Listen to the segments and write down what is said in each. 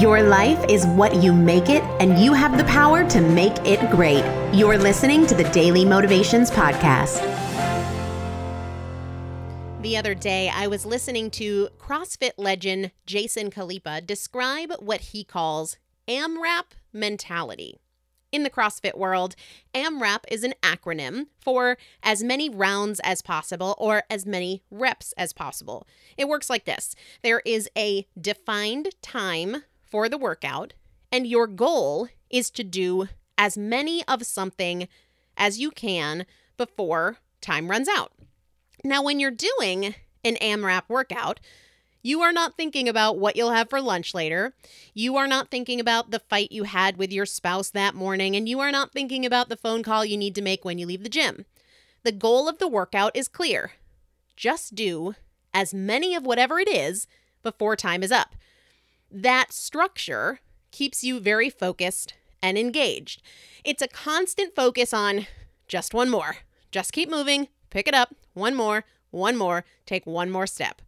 Your life is what you make it, and you have the power to make it great. You're listening to the Daily Motivations Podcast. The other day, I was listening to CrossFit legend Jason Khalipa describe what he calls AMRAP mentality. In the CrossFit world, AMRAP is an acronym for as many rounds as possible or as many reps as possible. It works like this there is a defined time for the workout, and your goal is to do as many of something as you can before time runs out. Now, when you're doing an AMRAP workout, you are not thinking about what you'll have for lunch later. You are not thinking about the fight you had with your spouse that morning, and you are not thinking about the phone call you need to make when you leave the gym. The goal of the workout is clear just do as many of whatever it is before time is up. That structure keeps you very focused and engaged. It's a constant focus on just one more. Just keep moving, pick it up, one more, one more, take one more step.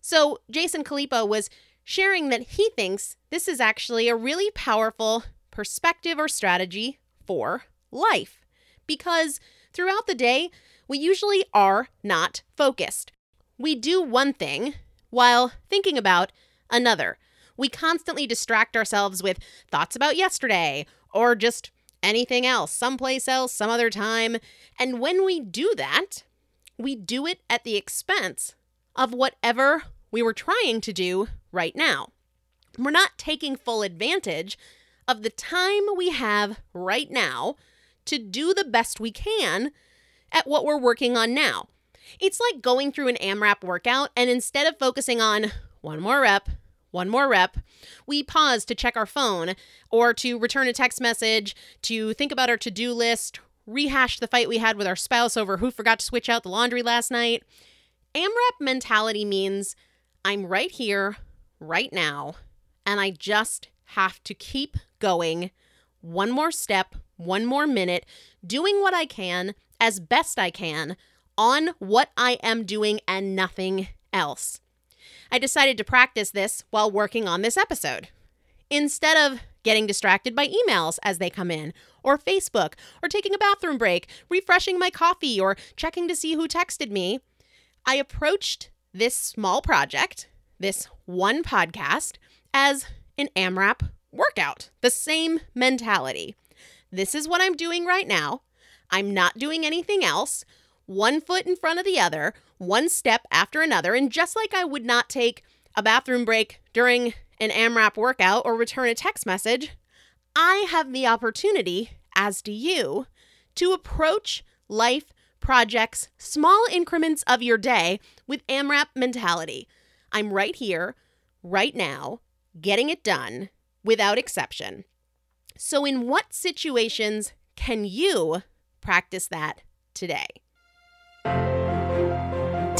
So, Jason Khalipa was sharing that he thinks this is actually a really powerful perspective or strategy for life because throughout the day, we usually are not focused. We do one thing while thinking about another. We constantly distract ourselves with thoughts about yesterday or just anything else, someplace else, some other time. And when we do that, we do it at the expense of whatever we were trying to do right now. We're not taking full advantage of the time we have right now to do the best we can at what we're working on now. It's like going through an AMRAP workout, and instead of focusing on one more rep, one more rep, we pause to check our phone or to return a text message, to think about our to do list, rehash the fight we had with our spouse over who forgot to switch out the laundry last night. AMRAP mentality means I'm right here, right now, and I just have to keep going one more step, one more minute, doing what I can as best I can on what I am doing and nothing else. I decided to practice this while working on this episode. Instead of getting distracted by emails as they come in, or Facebook, or taking a bathroom break, refreshing my coffee, or checking to see who texted me, I approached this small project, this one podcast, as an AMRAP workout. The same mentality. This is what I'm doing right now. I'm not doing anything else. One foot in front of the other, one step after another. And just like I would not take a bathroom break during an AMRAP workout or return a text message, I have the opportunity, as do you, to approach life projects, small increments of your day with AMRAP mentality. I'm right here, right now, getting it done without exception. So, in what situations can you practice that today?